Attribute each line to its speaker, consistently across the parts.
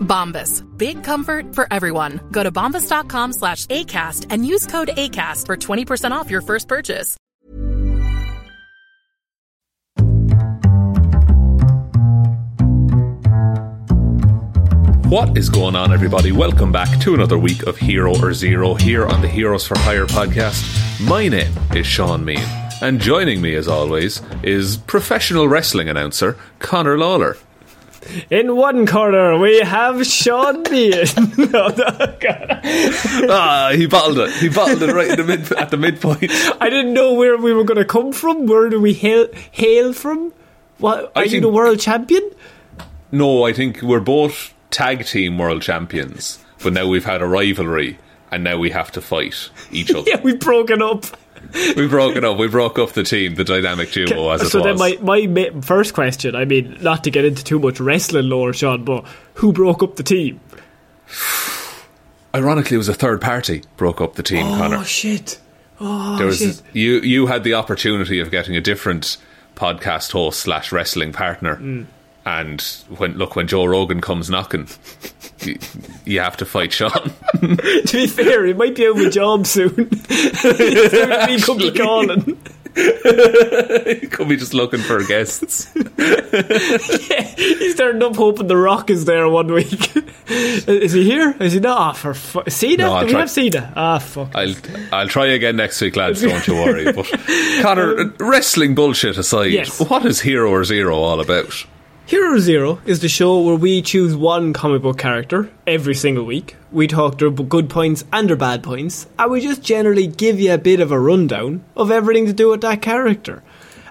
Speaker 1: Bombas. Big comfort for everyone. Go to bombas.com slash ACAST and use code ACAST for 20% off your first purchase.
Speaker 2: What is going on, everybody? Welcome back to another week of Hero or Zero here on the Heroes for Hire podcast. My name is Sean Meehan, and joining me, as always, is professional wrestling announcer Connor Lawler.
Speaker 3: In one corner, we have Sean Bean. no, no, God.
Speaker 2: ah, he bottled it. He bottled it right in the mid, at the midpoint.
Speaker 3: I didn't know where we were going to come from. Where do we hail, hail from? What are
Speaker 2: I
Speaker 3: you
Speaker 2: think-
Speaker 3: the world champion?
Speaker 2: No, I think we're both tag team world champions, but now we've had a rivalry, and now we have to fight each other.
Speaker 3: Yeah, we've broken up.
Speaker 2: We've broken up. We broke up the team, the dynamic duo, as it was.
Speaker 3: so then my, my first question, I mean, not to get into too much wrestling lore, Sean, but who broke up the team?
Speaker 2: Ironically, it was a third party broke up the team, Connor.
Speaker 3: Oh, shit. Oh,
Speaker 2: there was
Speaker 3: shit.
Speaker 2: you you had the opportunity of getting a different podcast host slash wrestling partner
Speaker 3: Mm.
Speaker 2: And when look when Joe Rogan comes knocking you, you have to fight Sean
Speaker 3: to be fair, he might be out of a job soon. he could be calling.
Speaker 2: he could be just looking for guests yeah,
Speaker 3: He's turned up hoping The Rock is there one week. is he here? Is he not? Ah, for fu- Cena?
Speaker 2: No, I'll
Speaker 3: Do we have Cena? Ah, fuck.
Speaker 2: I'll I'll try again next week lads don't you worry but Connor wrestling bullshit aside
Speaker 3: Yes.
Speaker 2: what is Hero or Zero all about
Speaker 3: Hero Zero is the show where we choose one comic book character every single week. We talk their good points and their bad points, and we just generally give you a bit of a rundown of everything to do with that character.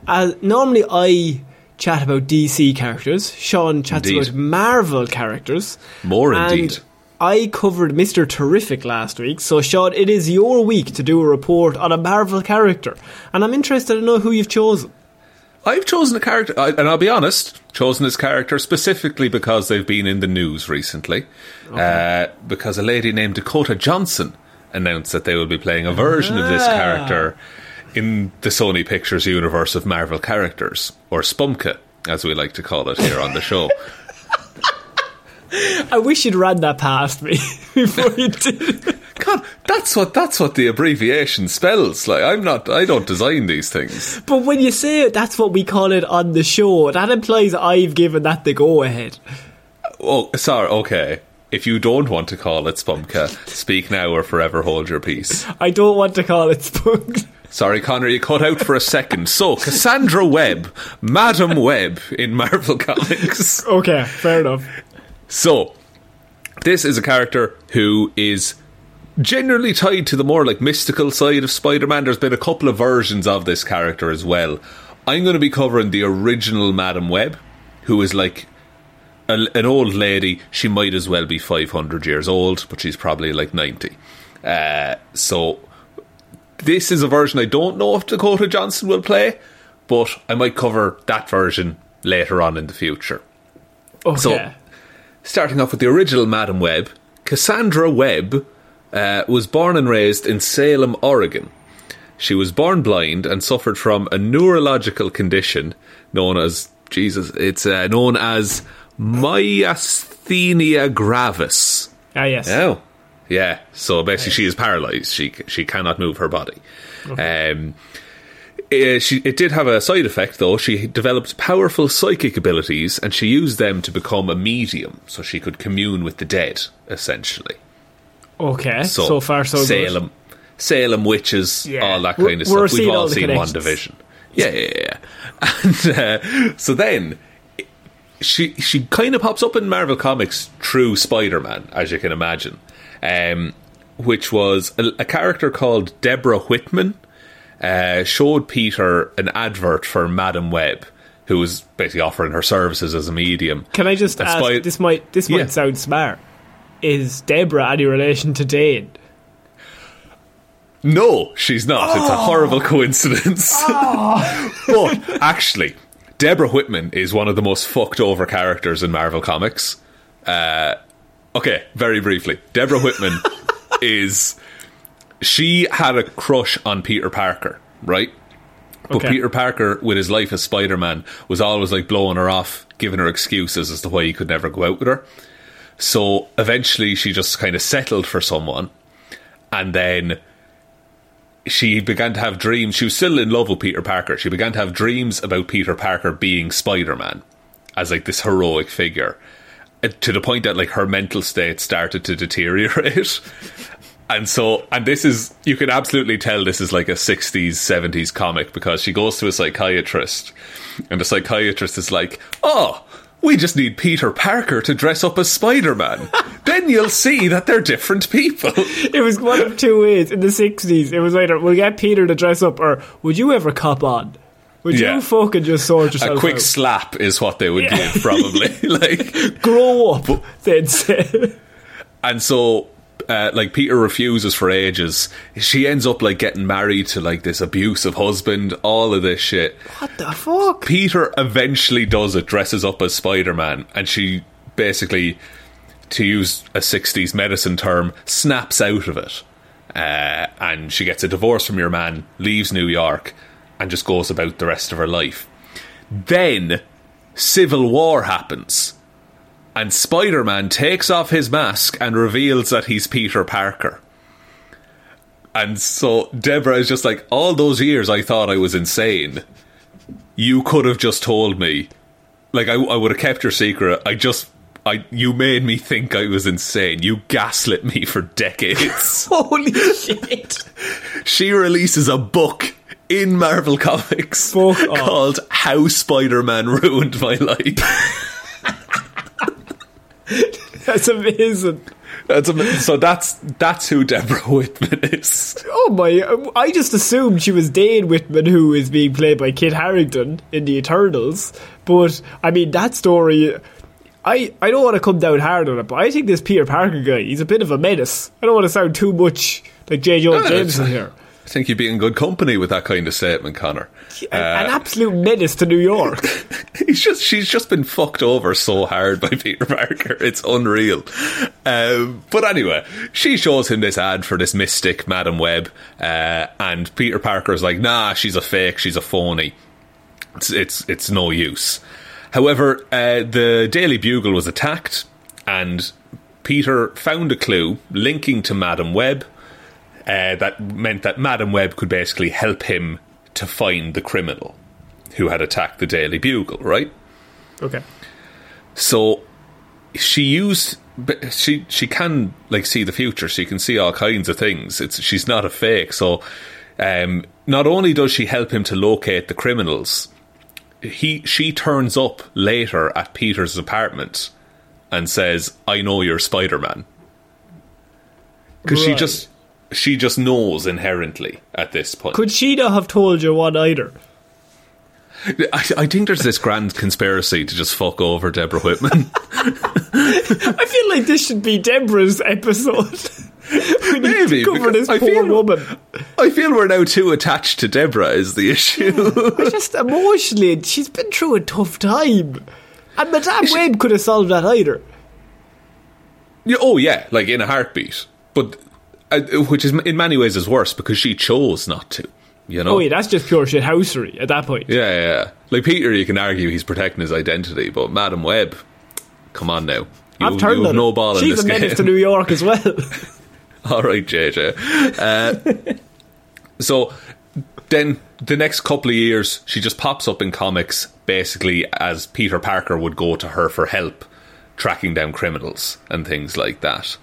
Speaker 3: Uh, normally, I chat about DC characters. Sean chats
Speaker 2: Indeed.
Speaker 3: about Marvel characters.
Speaker 2: More indeed.
Speaker 3: I covered Mr. Terrific last week, so Sean, it is your week to do a report on a Marvel character, and I'm interested to know who you've chosen.
Speaker 2: I've chosen a character, and I'll be honest, chosen this character specifically because they've been in the news recently. Uh, because a lady named Dakota Johnson announced that they will be playing a version of this
Speaker 3: Ah.
Speaker 2: character in the Sony Pictures universe of Marvel characters, or Spumka, as we like to call it here on the show.
Speaker 3: I wish you'd run that past me before you did.
Speaker 2: That's what that's what the abbreviation spells. Like I'm not, I don't design these things.
Speaker 3: But when you say it, that's what we call it on the show. That implies I've given that the go ahead.
Speaker 2: Oh, sorry. Okay. If you don't want to call it Spumka, speak now or forever hold your peace.
Speaker 3: I don't want to call it spunk.
Speaker 2: Sorry, Connor, you cut out for a second. So, Cassandra Webb, Madam Webb in Marvel Comics.
Speaker 3: Okay, fair enough.
Speaker 2: So, this is a character who is generally tied to the more like mystical side of Spider-Man. There's been a couple of versions of this character as well. I'm going to be covering the original Madam Web, who is like a, an old lady. She might as well be 500 years old, but she's probably like 90. Uh, so this is a version I don't know if Dakota Johnson will play, but I might cover that version later on in the future.
Speaker 3: Okay.
Speaker 2: So, starting off with the original Madam Web, Cassandra Webb uh, was born and raised in Salem, Oregon. She was born blind and suffered from a neurological condition known as Jesus. It's uh, known as myasthenia gravis.
Speaker 3: Ah, yes.
Speaker 2: Oh, yeah. So basically, she is paralyzed. She she cannot move her body. Um, eh, she, it did have a side effect, though. She developed powerful psychic abilities, and she used them to become a medium, so she could commune with the dead, essentially.
Speaker 3: Okay. So, far, so
Speaker 2: Salem, Salem witches,
Speaker 3: Yeah.
Speaker 2: all that kind of
Speaker 3: we're
Speaker 2: stuff. We've all seen WandaVision. Yeah, yeah, yeah. And uh, so then she she kind of pops up in Marvel Comics through Spider Man, as you can imagine, um, which was a, a character called Deborah Whitman. Uh, showed Peter an advert for Madam Web, who was basically offering her services as a medium.
Speaker 3: Can I just
Speaker 2: And
Speaker 3: ask?
Speaker 2: Spy-
Speaker 3: this might this
Speaker 2: Yeah.
Speaker 3: might sound smart. Is Deborah any relation to Dane?
Speaker 2: No, she's not. It's a horrible coincidence. but actually, Deborah Whitman is one of the most fucked over characters in Marvel Comics. Uh, okay, very briefly. Deborah Whitman is. She had a crush on Peter Parker, right? But
Speaker 3: Okay.
Speaker 2: Peter Parker, with his life as Spider Man, was always like blowing her off, giving her excuses as to why he could never go out with her. So eventually she just kind of settled for someone. And then she began to have dreams. She was still in love with Peter Parker. She began to have dreams about Peter Parker being Spider Man as like this heroic figure. Uh, To the point that like her mental state started to deteriorate. And so, and this is, you can absolutely tell this is like a 60s, 70s comic because she goes to a psychiatrist and the psychiatrist is like, oh, we just need Peter Parker to dress up as Spider Man. then you'll see that they're different people.
Speaker 3: It was one of two ways in the sixties. It was either we'll get Peter to dress up, or would you ever cop on? Would
Speaker 2: Yeah.
Speaker 3: you fucking just sort yourself
Speaker 2: a quick
Speaker 3: out?
Speaker 2: slap is what they would give, probably. like,
Speaker 3: Grow up, they'd say.
Speaker 2: and so uh, like Peter refuses for ages. She ends up like getting married to like this abusive husband. All of this shit.
Speaker 3: what the fuck?
Speaker 2: Peter eventually does it, dresses up as Spider Man, and she basically, to use a '60s medicine term, snaps out of it. Uh, and she gets a divorce from your man, leaves New York, and just goes about the rest of her life. Then, Civil War happens and Spider Man takes off his mask and reveals that he's Peter Parker. And so Deborah is just like, all those years I thought I was insane. You could have just told me. Like, I, I would have kept your secret. I just. I, you made me think I was insane. You gaslit me for decades.
Speaker 3: Holy shit!
Speaker 2: she releases a book in Marvel Comics
Speaker 3: Fuck off.
Speaker 2: called How Spider Man Ruined My Life.
Speaker 3: That's amazing.
Speaker 2: That's am- so that's that's who Deborah Whitman is.
Speaker 3: Oh my! I just assumed she was Dane Whitman, who is being played by Kit Harington in the Eternals. But I mean, that story. I, I don't want to come down hard on it, but I think this Peter Parker guy, he's a bit of a menace. I don't want to sound too much like J. Jonah
Speaker 2: No,
Speaker 3: Jameson here.
Speaker 2: I think you'd be in good company with that kind of statement, Connor.
Speaker 3: An, an absolute menace to New York.
Speaker 2: He's just she's just been fucked over so hard by Peter Parker. It's unreal. Um, but anyway, she shows him this ad for this mystic Madam Web, uh, and Peter Parker's like, "Nah, she's a fake. She's a phony. It's it's, it's no use." However, uh, the Daily Bugle was attacked, and Peter found a clue linking to Madam Web. Uh, that meant that Madam Web could basically help him to find the criminal who had attacked the Daily Bugle, right?
Speaker 3: okay.
Speaker 2: So she used but she she can like see the future. She can see all kinds of things. It's she's not a fake. So um, not only does she help him to locate the criminals, he she turns up later at Peter's apartment and says, "I know you're Spider Man," because she just she just knows inherently at this point.
Speaker 3: Could she not have told you one either?
Speaker 2: I, I think there's this grand conspiracy to just fuck over Deborah Whitman.
Speaker 3: I feel like this should be Deborah's episode. we need
Speaker 2: Maybe,
Speaker 3: to cover this
Speaker 2: I
Speaker 3: poor
Speaker 2: feel-
Speaker 3: woman.
Speaker 2: I feel we're now too attached to Deborah is the issue.
Speaker 3: I just emotionally, she's been through a tough time. And Madame Web could have solved that either.
Speaker 2: Yeah, oh yeah, like in a heartbeat. But which is in many ways is worse because she chose not to. You know?
Speaker 3: Oh yeah, that's just pure shit housery at that point.
Speaker 2: Yeah, yeah, yeah. Like Peter, you can argue he's protecting his identity, but Madam Web, come on now. You,
Speaker 3: I've turned
Speaker 2: you no ball in
Speaker 3: She's
Speaker 2: this
Speaker 3: a menace to New York as well.
Speaker 2: All right, JJ. Uh, so then the next couple of years, she just pops up in comics basically as Peter Parker would go to her for help tracking down criminals and things like that.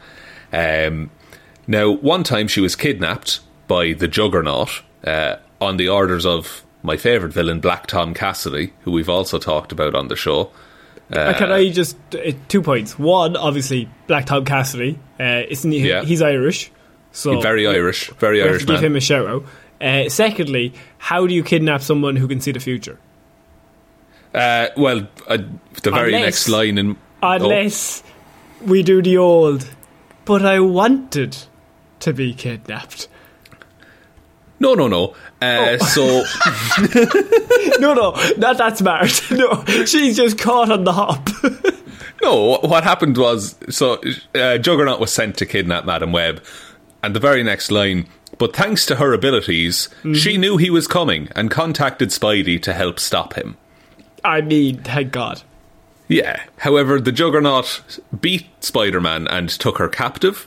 Speaker 2: Um, now, one time she was kidnapped by the Juggernaut uh, on the orders of my favourite villain, Black Tom Cassidy, who we've also talked about on the show.
Speaker 3: Uh, Can I just uh, two points? One, obviously, Black Tom Cassidy. Uh, isn't he?
Speaker 2: Yeah.
Speaker 3: He's Irish, so
Speaker 2: Very Irish, very Irish
Speaker 3: give
Speaker 2: man.
Speaker 3: him a shout out. Uh, secondly, how do you kidnap someone who can see the future?
Speaker 2: Uh, well, uh, the very
Speaker 3: Unless-
Speaker 2: next line in oh.
Speaker 3: Unless we do the old, but I wanted to be kidnapped.
Speaker 2: No, no, no. Uh,
Speaker 3: Oh.
Speaker 2: So,
Speaker 3: No, no, not that smart. No, she's just caught on the hop.
Speaker 2: no, what happened was so uh, Juggernaut was sent to kidnap Madam Web, and the very next line, but thanks to her abilities,
Speaker 3: Mm-hmm.
Speaker 2: she knew he was coming and contacted Spidey to help stop him.
Speaker 3: I mean, thank God.
Speaker 2: Yeah. However, the Juggernaut beat Spider Man and took her captive.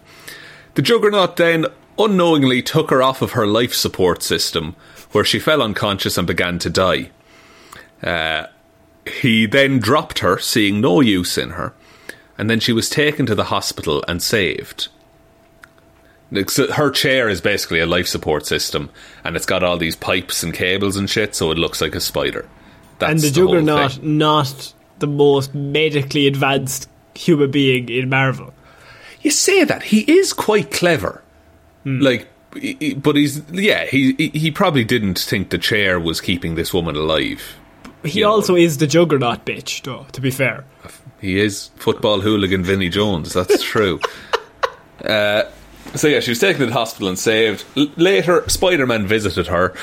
Speaker 2: The Juggernaut then unknowingly took her off of her life support system, where she fell unconscious and began to die. Uh, he then dropped her, seeing no use in her, and then she was taken to the hospital and saved. Her chair is basically a life support system, and it's got all these pipes and cables and shit, so it looks like a spider. That's
Speaker 3: and the,
Speaker 2: the
Speaker 3: Juggernaut, not the most medically advanced human being in Marvel.
Speaker 2: You say that he is quite clever,
Speaker 3: Hmm.
Speaker 2: like, but he's yeah. He he- probably didn't think the chair was keeping this woman alive.
Speaker 3: He
Speaker 2: You know.
Speaker 3: also is the Juggernaut bitch, though, to be fair.
Speaker 2: He is football hooligan Vinnie Jones. That's true. uh, so yeah, she was taken to the hospital and saved. L- later, Spider Man visited her,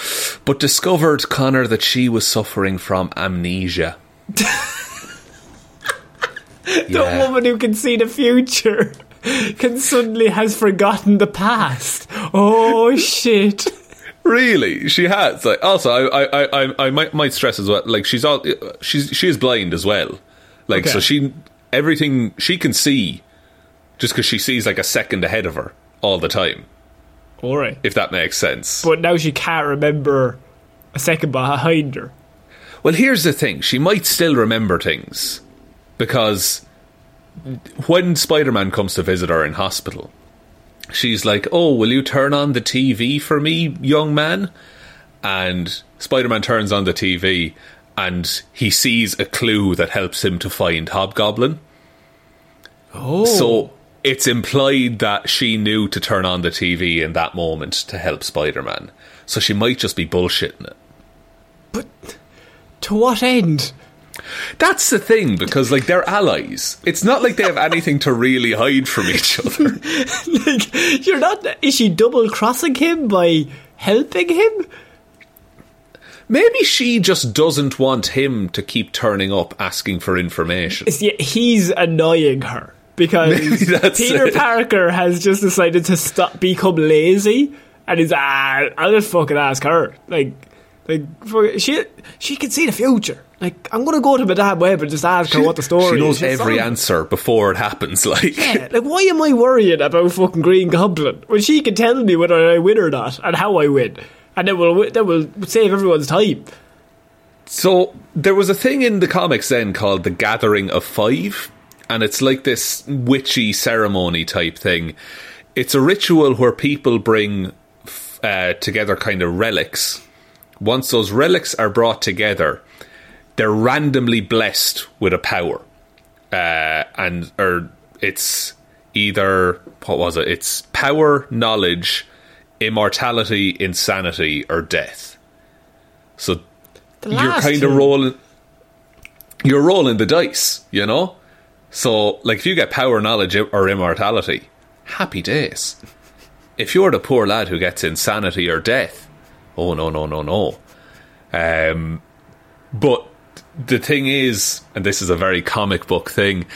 Speaker 2: but discovered Connor that she was suffering from amnesia.
Speaker 3: The woman who can see the future can suddenly has forgotten the past. Oh shit.
Speaker 2: Really, she has. Like, also, I, I, I, I might, might stress as well. Like, she's all, she's, she is blind as well. Like, so she, everything she can see, just because she sees like a second ahead of her all the time.
Speaker 3: Alright.
Speaker 2: If that makes sense.
Speaker 3: But now she can't remember a second behind her.
Speaker 2: Well, here's the thing: she might still remember things because when Spider-Man comes to visit her in hospital, she's like, "Oh, will you turn on the TV for me, young man?" And Spider-Man turns on the TV, and he sees a clue that helps him to find Hobgoblin.
Speaker 3: Oh.
Speaker 2: So it's implied that she knew to turn on the TV in that moment to help Spider-Man. So she might just be bullshitting it.
Speaker 3: But to what end?
Speaker 2: That's the thing because like they're allies. It's not like they have anything to really hide from each other.
Speaker 3: like, you're not. Is she double crossing him by helping him?
Speaker 2: Maybe she just doesn't want him to keep turning up asking for information.
Speaker 3: See, he's annoying her because Peter
Speaker 2: it.
Speaker 3: Parker has just decided to stop become lazy, and he's ah, I'll just fucking ask her. Like, like she she can see the future. Like, I'm gonna go to Madame Web and just ask her what the story
Speaker 2: She knows
Speaker 3: is.
Speaker 2: Every answer before it happens. Like,
Speaker 3: Yeah, like why am I worrying about fucking Green Goblin when she can tell me whether I win or not and how I win, and then we'll then we'll save everyone's time.
Speaker 2: so there was a thing in the comics then called the Gathering of Five, and it's like this witchy ceremony type thing. It's a ritual where people bring uh, together kind of relics. Once those relics are brought together, they're randomly blessed with a power, uh, and or it's either what was it? It's power, knowledge, immortality, insanity, or death. So you're kind
Speaker 3: two-
Speaker 2: of rolling. You're rolling the dice, you know. So, like, if you get power, knowledge, or immortality, happy days. If you're the poor lad who gets insanity or death, oh no, no, no, no. Um, but the thing is, and this is a very comic book thing,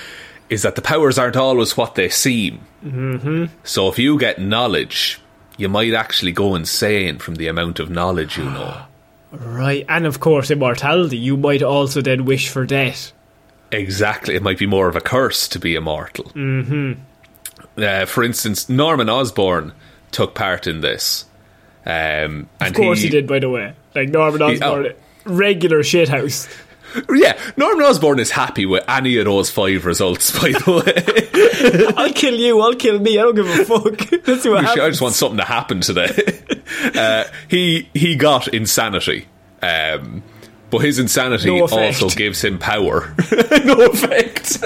Speaker 2: is that the powers aren't always what they seem. Mm-hmm. So if you get knowledge, you might actually go insane from the amount of knowledge you know.
Speaker 3: Right, and of course, immortality. You might also then wish for death.
Speaker 2: Exactly, it might be more of a curse to be immortal. Mm-hmm. Uh, for instance, Norman Osborn took part in this. Um, and
Speaker 3: Of course, he, did. By the way, like Norman
Speaker 2: He- oh.
Speaker 3: Osborn, regular shithouse.
Speaker 2: Yeah, Norman Osborn is happy with any of those five results. By the way,
Speaker 3: I'll kill you. I'll kill me. I don't give a fuck. Let's see what
Speaker 2: I
Speaker 3: happens.
Speaker 2: just want something to happen today. uh, he he got insanity, um, but his insanity
Speaker 3: No
Speaker 2: also gives him power. no effect.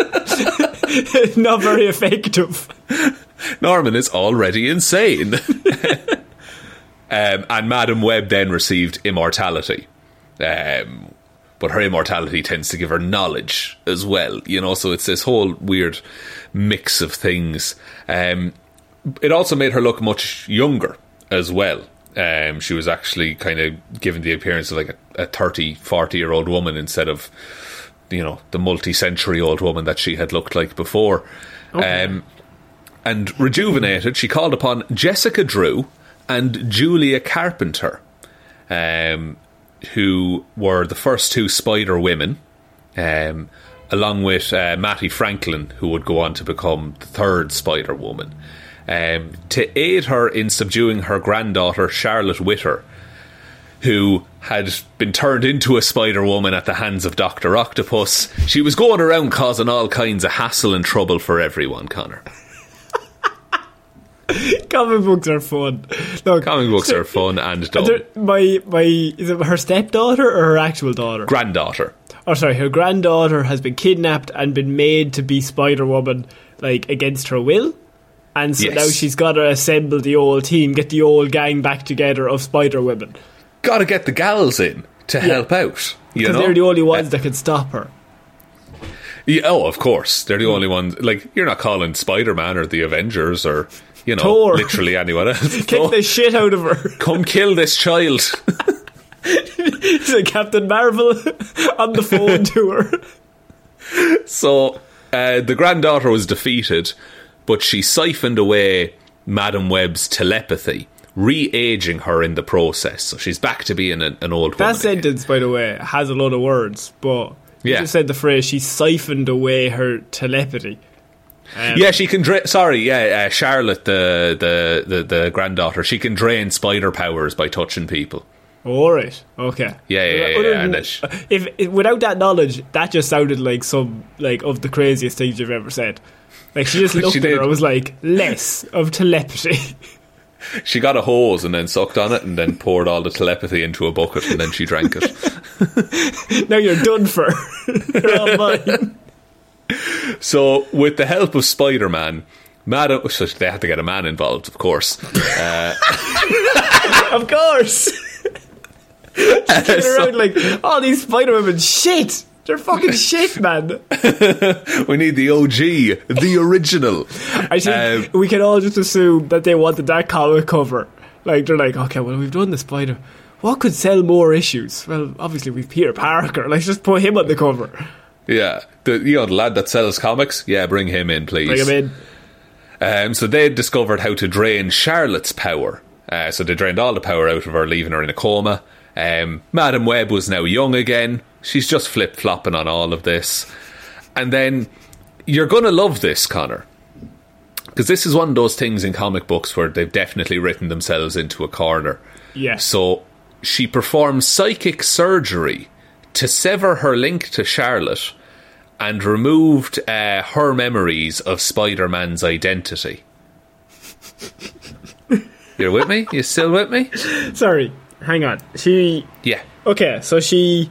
Speaker 3: Not very effective.
Speaker 2: Norman is already insane. um, and Madam Web then received immortality. Um, but her immortality tends to give her knowledge as well, you know, so it's this whole weird mix of things. Um, it also made her look much younger as well. Um, she was actually kind of given the appearance of like a, a 30, 40 year old woman instead of, you know, the multi century old woman that she had looked like before. Um, and rejuvenated, she called upon Jessica Drew and Julia Carpenter, um, who were the first two Spider women, um, along with uh, Mattie Franklin, who would go on to become the third Spider Woman, um, to aid her in subduing her granddaughter Charlotte Witter, who had been turned into a Spider Woman at the hands of Doctor Octopus. She was going around causing all kinds of hassle and trouble for everyone, Connor.
Speaker 3: Comic books are fun. Look,
Speaker 2: Comic books are fun and dumb.
Speaker 3: my my is it her stepdaughter or her actual daughter?
Speaker 2: Granddaughter.
Speaker 3: oh, sorry, her granddaughter has been kidnapped and been made to be Spider Woman, like against her will. And so
Speaker 2: Yes.
Speaker 3: now she's got to assemble the old team, get the old gang back together of Spider Women.
Speaker 2: Gotta get the gals in to help out. You
Speaker 3: Because
Speaker 2: know?
Speaker 3: they're the only ones uh, that can stop her.
Speaker 2: Yeah, oh, of course. They're the only ones. Like, you're not calling Spider Man or the Avengers or, you know,
Speaker 3: Thor.
Speaker 2: literally anyone else.
Speaker 3: Kick the shit out of her.
Speaker 2: Come kill this child.
Speaker 3: Like Captain Marvel on the phone to her.
Speaker 2: so, uh, the granddaughter was defeated, but she siphoned away Madam Web's telepathy, re aging her in the process. So she's back to being an, an old
Speaker 3: That
Speaker 2: woman. again.
Speaker 3: sentence, by the way, has a lot of words, but you
Speaker 2: Yeah.
Speaker 3: just said the phrase she siphoned away her telepathy. Um,
Speaker 2: Yeah, she can drain. Sorry, yeah, uh, Charlotte, the, the the the granddaughter, she can drain spider powers by touching people.
Speaker 3: All right. Okay.
Speaker 2: Yeah, yeah, yeah,
Speaker 3: Other
Speaker 2: yeah,
Speaker 3: than- if, if without that knowledge, that just sounded like some like of the craziest things you've ever said. Like she just
Speaker 2: She
Speaker 3: looked at
Speaker 2: did.
Speaker 3: her and was like, less of telepathy.
Speaker 2: She got a hose and then sucked on it and then poured all the telepathy into a bucket and then she drank it.
Speaker 3: now you're done for. you're all mine.
Speaker 2: So, with the help of Spider Man, Madam, so they had to get a man involved, of course.
Speaker 3: Of course. Get around like all these Spider Women. Shit. They're fucking shit, man.
Speaker 2: we need the OG, the original.
Speaker 3: I think
Speaker 2: Um,
Speaker 3: we can all just assume that they wanted that comic cover. Like they're like, okay, well we've done the Spider. What could sell more issues? Well, obviously we've Peter Parker. Let's just put him on the cover.
Speaker 2: Yeah, the you know the lad that sells comics. Yeah, bring him in, please.
Speaker 3: Bring him in.
Speaker 2: Um, so they discovered how to drain Charlotte's power. Uh, so they drained all the power out of her, leaving her in a coma. Um, Madam Web was now young again. She's just flip flopping on all of this. And then you're going to love this, Connor. Because this is one of those things in comic books where they've definitely written themselves into a corner.
Speaker 3: Yeah.
Speaker 2: So she performs psychic surgery to sever her link to Charlotte and removed uh, her memories of Spider Man's identity. You're with me? You still with me?
Speaker 3: Sorry, hang on. She
Speaker 2: Yeah.
Speaker 3: okay, so she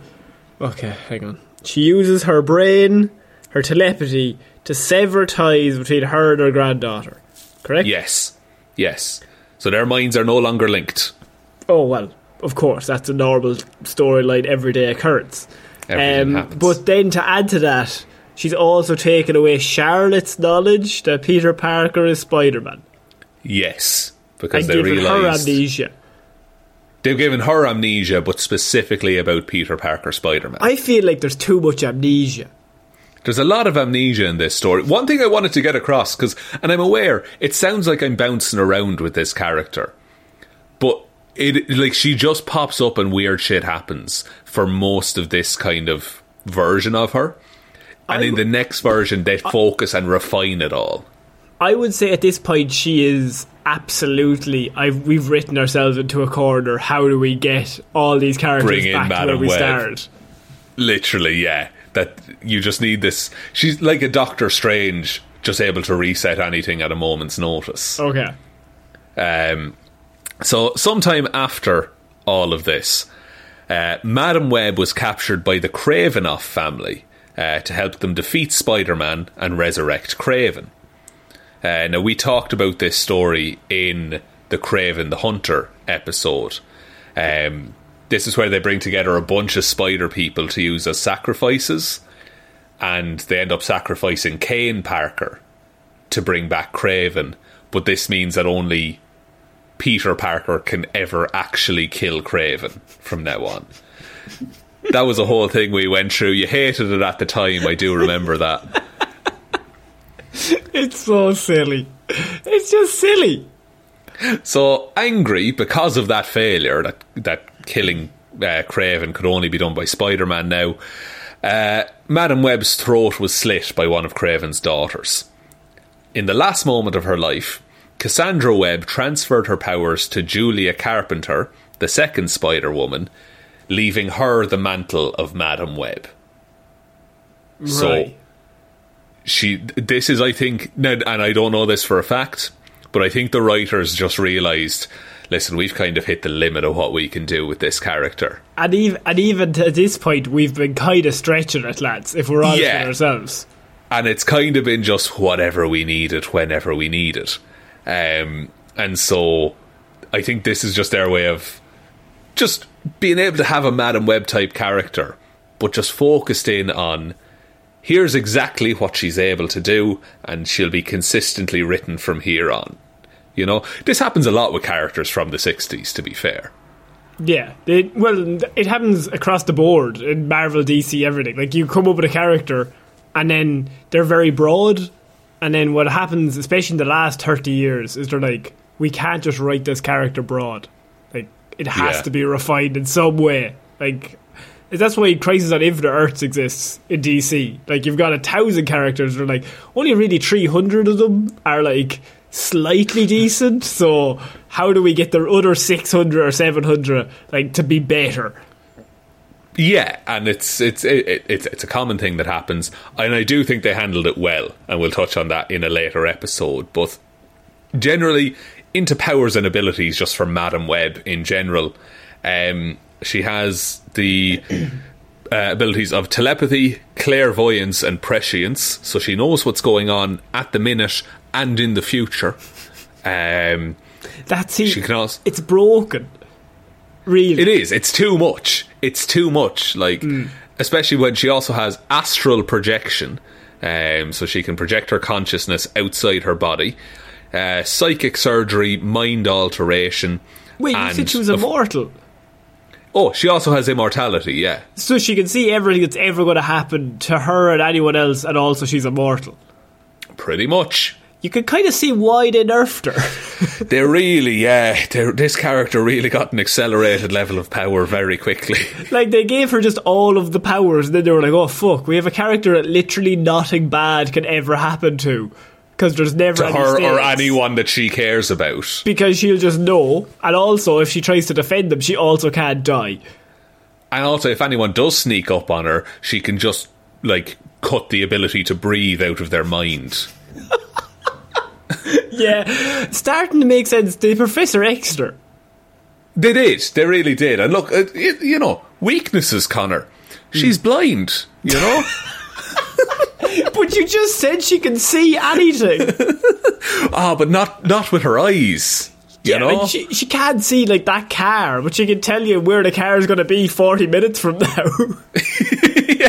Speaker 3: okay, hang on. She uses her brain, her telepathy to sever ties between her and her granddaughter. Correct?
Speaker 2: Yes. Yes. So their minds are no longer linked.
Speaker 3: Oh well, of course, that's a normal storyline, everyday occurrence. Um, But then to add to that, she's also taken away Charlotte's knowledge that Peter Parker is Spider Man.
Speaker 2: Yes. Because
Speaker 3: And
Speaker 2: they
Speaker 3: given her amnesia.
Speaker 2: they've given her amnesia, but specifically about Peter Parker Spider Man.
Speaker 3: I feel like there's too much amnesia.
Speaker 2: There's a lot of amnesia in this story. One thing I wanted to get across, because, and I'm aware, it sounds like I'm bouncing around with this character, but it, like, she just pops up and weird shit happens for most of this kind of version of her. And
Speaker 3: I
Speaker 2: in the next version, they focus and refine it all.
Speaker 3: I would say at this point she is absolutely. I've we've written ourselves into a corner. How do we get all these characters
Speaker 2: Bring in
Speaker 3: back to where we
Speaker 2: Web.
Speaker 3: started?
Speaker 2: Literally, yeah. That you just need this. She's like a Doctor Strange, just able to reset anything at a moment's notice.
Speaker 3: Okay.
Speaker 2: Um, so, sometime after all of this, uh, Madam Web was captured by the Kravinoff family uh, to help them defeat Spider Man and resurrect Kraven. Uh, now, we talked about this story in the Kraven the Hunter episode. Um, this is where they bring together a bunch of spider people to use as sacrifices, and they end up sacrificing Kaine Parker to bring back Kraven. But this means that only Peter Parker can ever actually kill Kraven from now on. That was a whole thing we went through. You hated it at the time, I do remember that.
Speaker 3: It's so silly. It's just silly.
Speaker 2: So angry because of that failure, that that killing uh, Kraven could only be done by Spider-Man now. Uh, Madam Web's throat was slit by one of Kraven's daughters. In the last moment of her life, Cassandra Webb transferred her powers to Julia Carpenter, the second Spider Woman, leaving her the mantle of Madam Web. So
Speaker 3: Right.
Speaker 2: she this is I think and I don't know this for a fact, but I think the writers just realized listen, we've kind of hit the limit of what we can do with this character.
Speaker 3: And even and even to this point, we've been kind of stretching it, lads. If we're honest
Speaker 2: Yeah.
Speaker 3: with ourselves.
Speaker 2: and it's kind of been just whatever we needed whenever we need it um, and so I think this is just their way of just being able to have a Madam Web type character but just focused in on here's exactly what she's able to do and she'll be consistently written from here on. You know? This happens a lot with characters from the 60s to be fair.
Speaker 3: Yeah, it, well, it happens across the board in Marvel, DC, everything. Like you come up with a character, and then they're very broad, and then what happens, especially in the last thirty years, is they're like, we can't just write this character broad. Like it has
Speaker 2: Yeah.
Speaker 3: to be refined in some way. Like that's why Crisis on Infinite Earths exists in DC. Like you've got a thousand characters, they're like only really three hundred of them are like slightly decent. So how do we get the other six hundred or seven hundred like to be better?
Speaker 2: Yeah, and it's it's it, it, it's it's a common thing that happens, and I do think they handled it well, and we'll touch on that in a later episode. But generally, into powers and abilities, just for Madam Web in general, um, she has the uh, abilities of telepathy, clairvoyance, and prescience, so she knows what's going on at the minute and in the future. Um,
Speaker 3: That's it.
Speaker 2: she can also
Speaker 3: It's broken. Really,
Speaker 2: It is. It's too much. It's too much. Like, especially when she also has astral projection, um, so she can project her consciousness outside her body. Uh, psychic surgery, mind alteration.
Speaker 3: Wait, you said she was immortal,
Speaker 2: Oh, she also has immortality. Yeah,
Speaker 3: so she can see everything that's ever going to happen to her and anyone else, and also she's immortal.
Speaker 2: pretty much.
Speaker 3: You can kind of see why they nerfed her.
Speaker 2: They really, yeah, this character really got an accelerated level of power very quickly.
Speaker 3: like they gave her just all of the powers, and then they were like, "Oh fuck, we have a character that literally nothing bad can ever happen to, because there's never
Speaker 2: to her or anyone that she cares about.
Speaker 3: Because she'll just know, and also if she tries to defend them, she also can't die.
Speaker 2: And also, if anyone does sneak up on her, she can just, like, cut the ability to breathe out of their mind.
Speaker 3: Yeah, starting to make sense. The Professor Extra.
Speaker 2: They did. They really did. And look, uh, y- you know, weaknesses, Connor. She's blind, you know?
Speaker 3: But you just said she can see anything.
Speaker 2: Ah, but not not with her eyes. You
Speaker 3: yeah,
Speaker 2: know?
Speaker 3: she, she can't see like that car, but she can tell you where the car is going to be 40 minutes from now.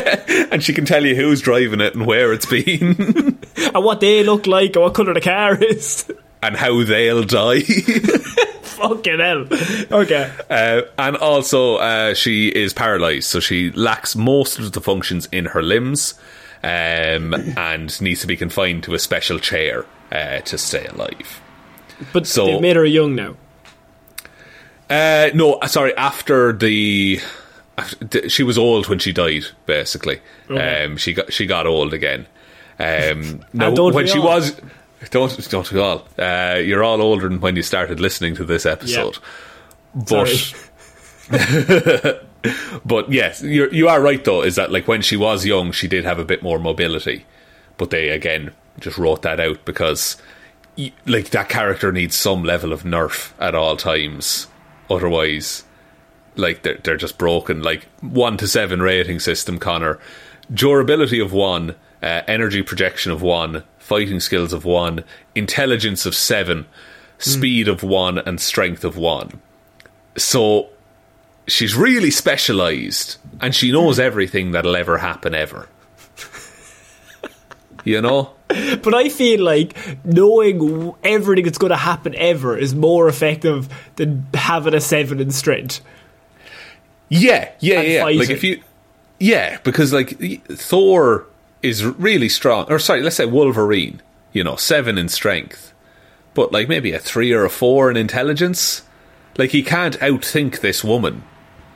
Speaker 2: And she can tell you who's driving it and where it's been
Speaker 3: and what they look like and what colour the car is.
Speaker 2: and how they'll die.
Speaker 3: Fucking hell. Okay.
Speaker 2: Uh, and also, uh, she is paralyzed, so she lacks most of the functions in her limbs. um, and needs to be confined to a special chair uh, to stay alive.
Speaker 3: But
Speaker 2: So-
Speaker 3: they've made her young now.
Speaker 2: Uh, no, uh, sorry. After the- she was old when she died. Basically,
Speaker 3: Okay.
Speaker 2: um, she got she got old again. Um, no, when she
Speaker 3: all?
Speaker 2: was, don't don't we all? Uh, you're all older than when you started listening to this episode. But but yes, you're, you are right though. Is that like when she was young, she did have a bit more mobility, but they again just wrote that out because like that character needs some level of nerf at all times. Otherwise, like they're they're just broken. Like one to seven rating system, Connor. Durability of one, uh, energy projection of one, fighting skills of one, intelligence of seven, speed of one, and strength of one. So she's really specialized and she knows everything that'll ever happen ever. you know?
Speaker 3: But I feel like knowing everything that's going to happen ever is more effective than having a seven in strength.
Speaker 2: Yeah, yeah,
Speaker 3: And
Speaker 2: yeah. Like if you Yeah, because like Thor is really strong or sorry, let's say Wolverine, you know, 7 in strength. But like maybe a 3 or a 4 in intelligence. Like he can't outthink this woman.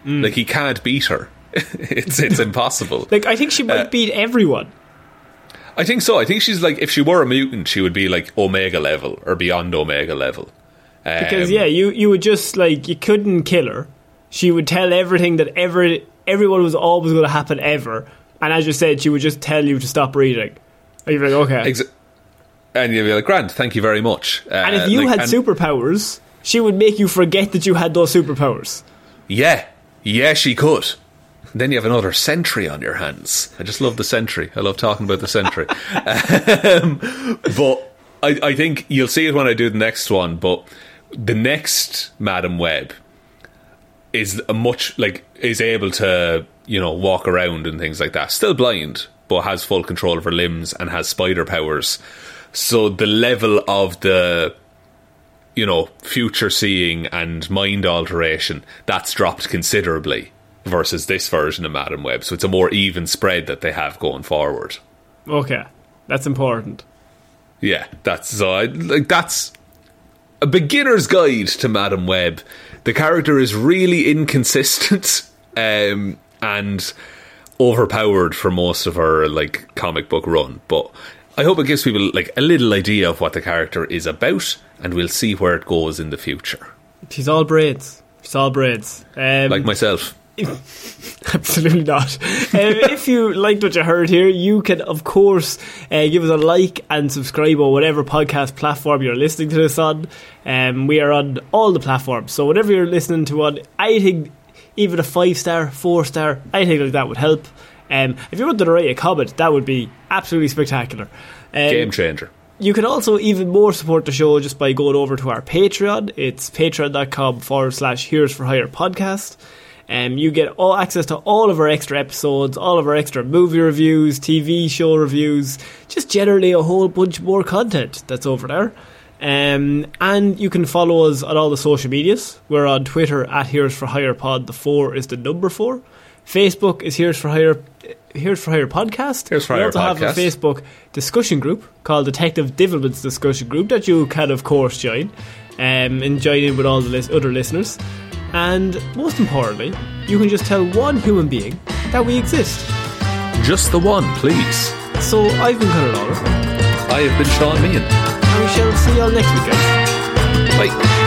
Speaker 3: Mm.
Speaker 2: Like he can't beat her. it's it's impossible.
Speaker 3: Like I think she might
Speaker 2: Uh,
Speaker 3: beat everyone.
Speaker 2: I think so. I think she's like if she were a mutant, she would be like Omega level or beyond Omega level. Um,
Speaker 3: Because yeah, you you would just like you couldn't kill her. She would tell everything that ever everyone was always going to happen ever, and as you said, she would just tell you to stop reading. And you'd be like, okay.
Speaker 2: exa- and you'd be like, Grant, thank you very much. Uh,
Speaker 3: and if you
Speaker 2: like,
Speaker 3: had
Speaker 2: and-
Speaker 3: superpowers, she would make you forget that you had those superpowers.
Speaker 2: Yeah, yeah, she could. Then you have another Sentry on your hands. I just love the Sentry. I love talking about the Sentry. um, but I, I think you'll see it when I do the next one. But the next Madam Web is a much like is able to you know walk around and things like that. Still blind, but has full control of her limbs and has spider powers. So the level of the you know, future seeing and mind alteration, that's dropped considerably versus this version of Madam Web. So it's a more even spread that they have going forward.
Speaker 3: Okay, that's important.
Speaker 2: Yeah, that's so I, like that's a beginner's guide to Madam Web. The character is really inconsistent um, and overpowered for most of her like comic book run, but I hope it gives people like a little idea of what the character is about, and we'll see where it goes in the future.
Speaker 3: She's all braids. She's all braids. Um,
Speaker 2: Like myself.
Speaker 3: Absolutely not. um, if you liked what you heard here, you can, of course, uh, give us a like and subscribe on whatever podcast platform you're listening to this on. Um, we are on all the platforms, so whatever you're listening to on, I think even a five star, four star, I think like that would help. Um, if you wanted to write a comment, that would be absolutely spectacular. Um,
Speaker 2: Game changer.
Speaker 3: you can also even more support the show just by going over to our Patreon. It's patreon.com forward slash Heroes for Hire podcast. Um, you get all access to all of our extra episodes, all of our extra movie reviews, TV show reviews, just generally a whole bunch more content that's over there. Um, and you can follow us on all the social medias. We're on Twitter at Heroes for Hire Pod. The four is the number four. Facebook is Heroes for Hire. Here's for Hire podcast.
Speaker 2: Here's for
Speaker 3: we
Speaker 2: Hire
Speaker 3: also have a. Facebook discussion group called Detective Divilment's discussion group that you can of course join um, and join in with all the lis- other listeners. And most importantly, you can just tell one human being that we exist.
Speaker 2: Just the one, please.
Speaker 3: So I've been Conor Lawler,
Speaker 2: I have been Sean Meehan.
Speaker 3: and we shall see you all next week, guys.
Speaker 2: Bye.
Speaker 3: Bye.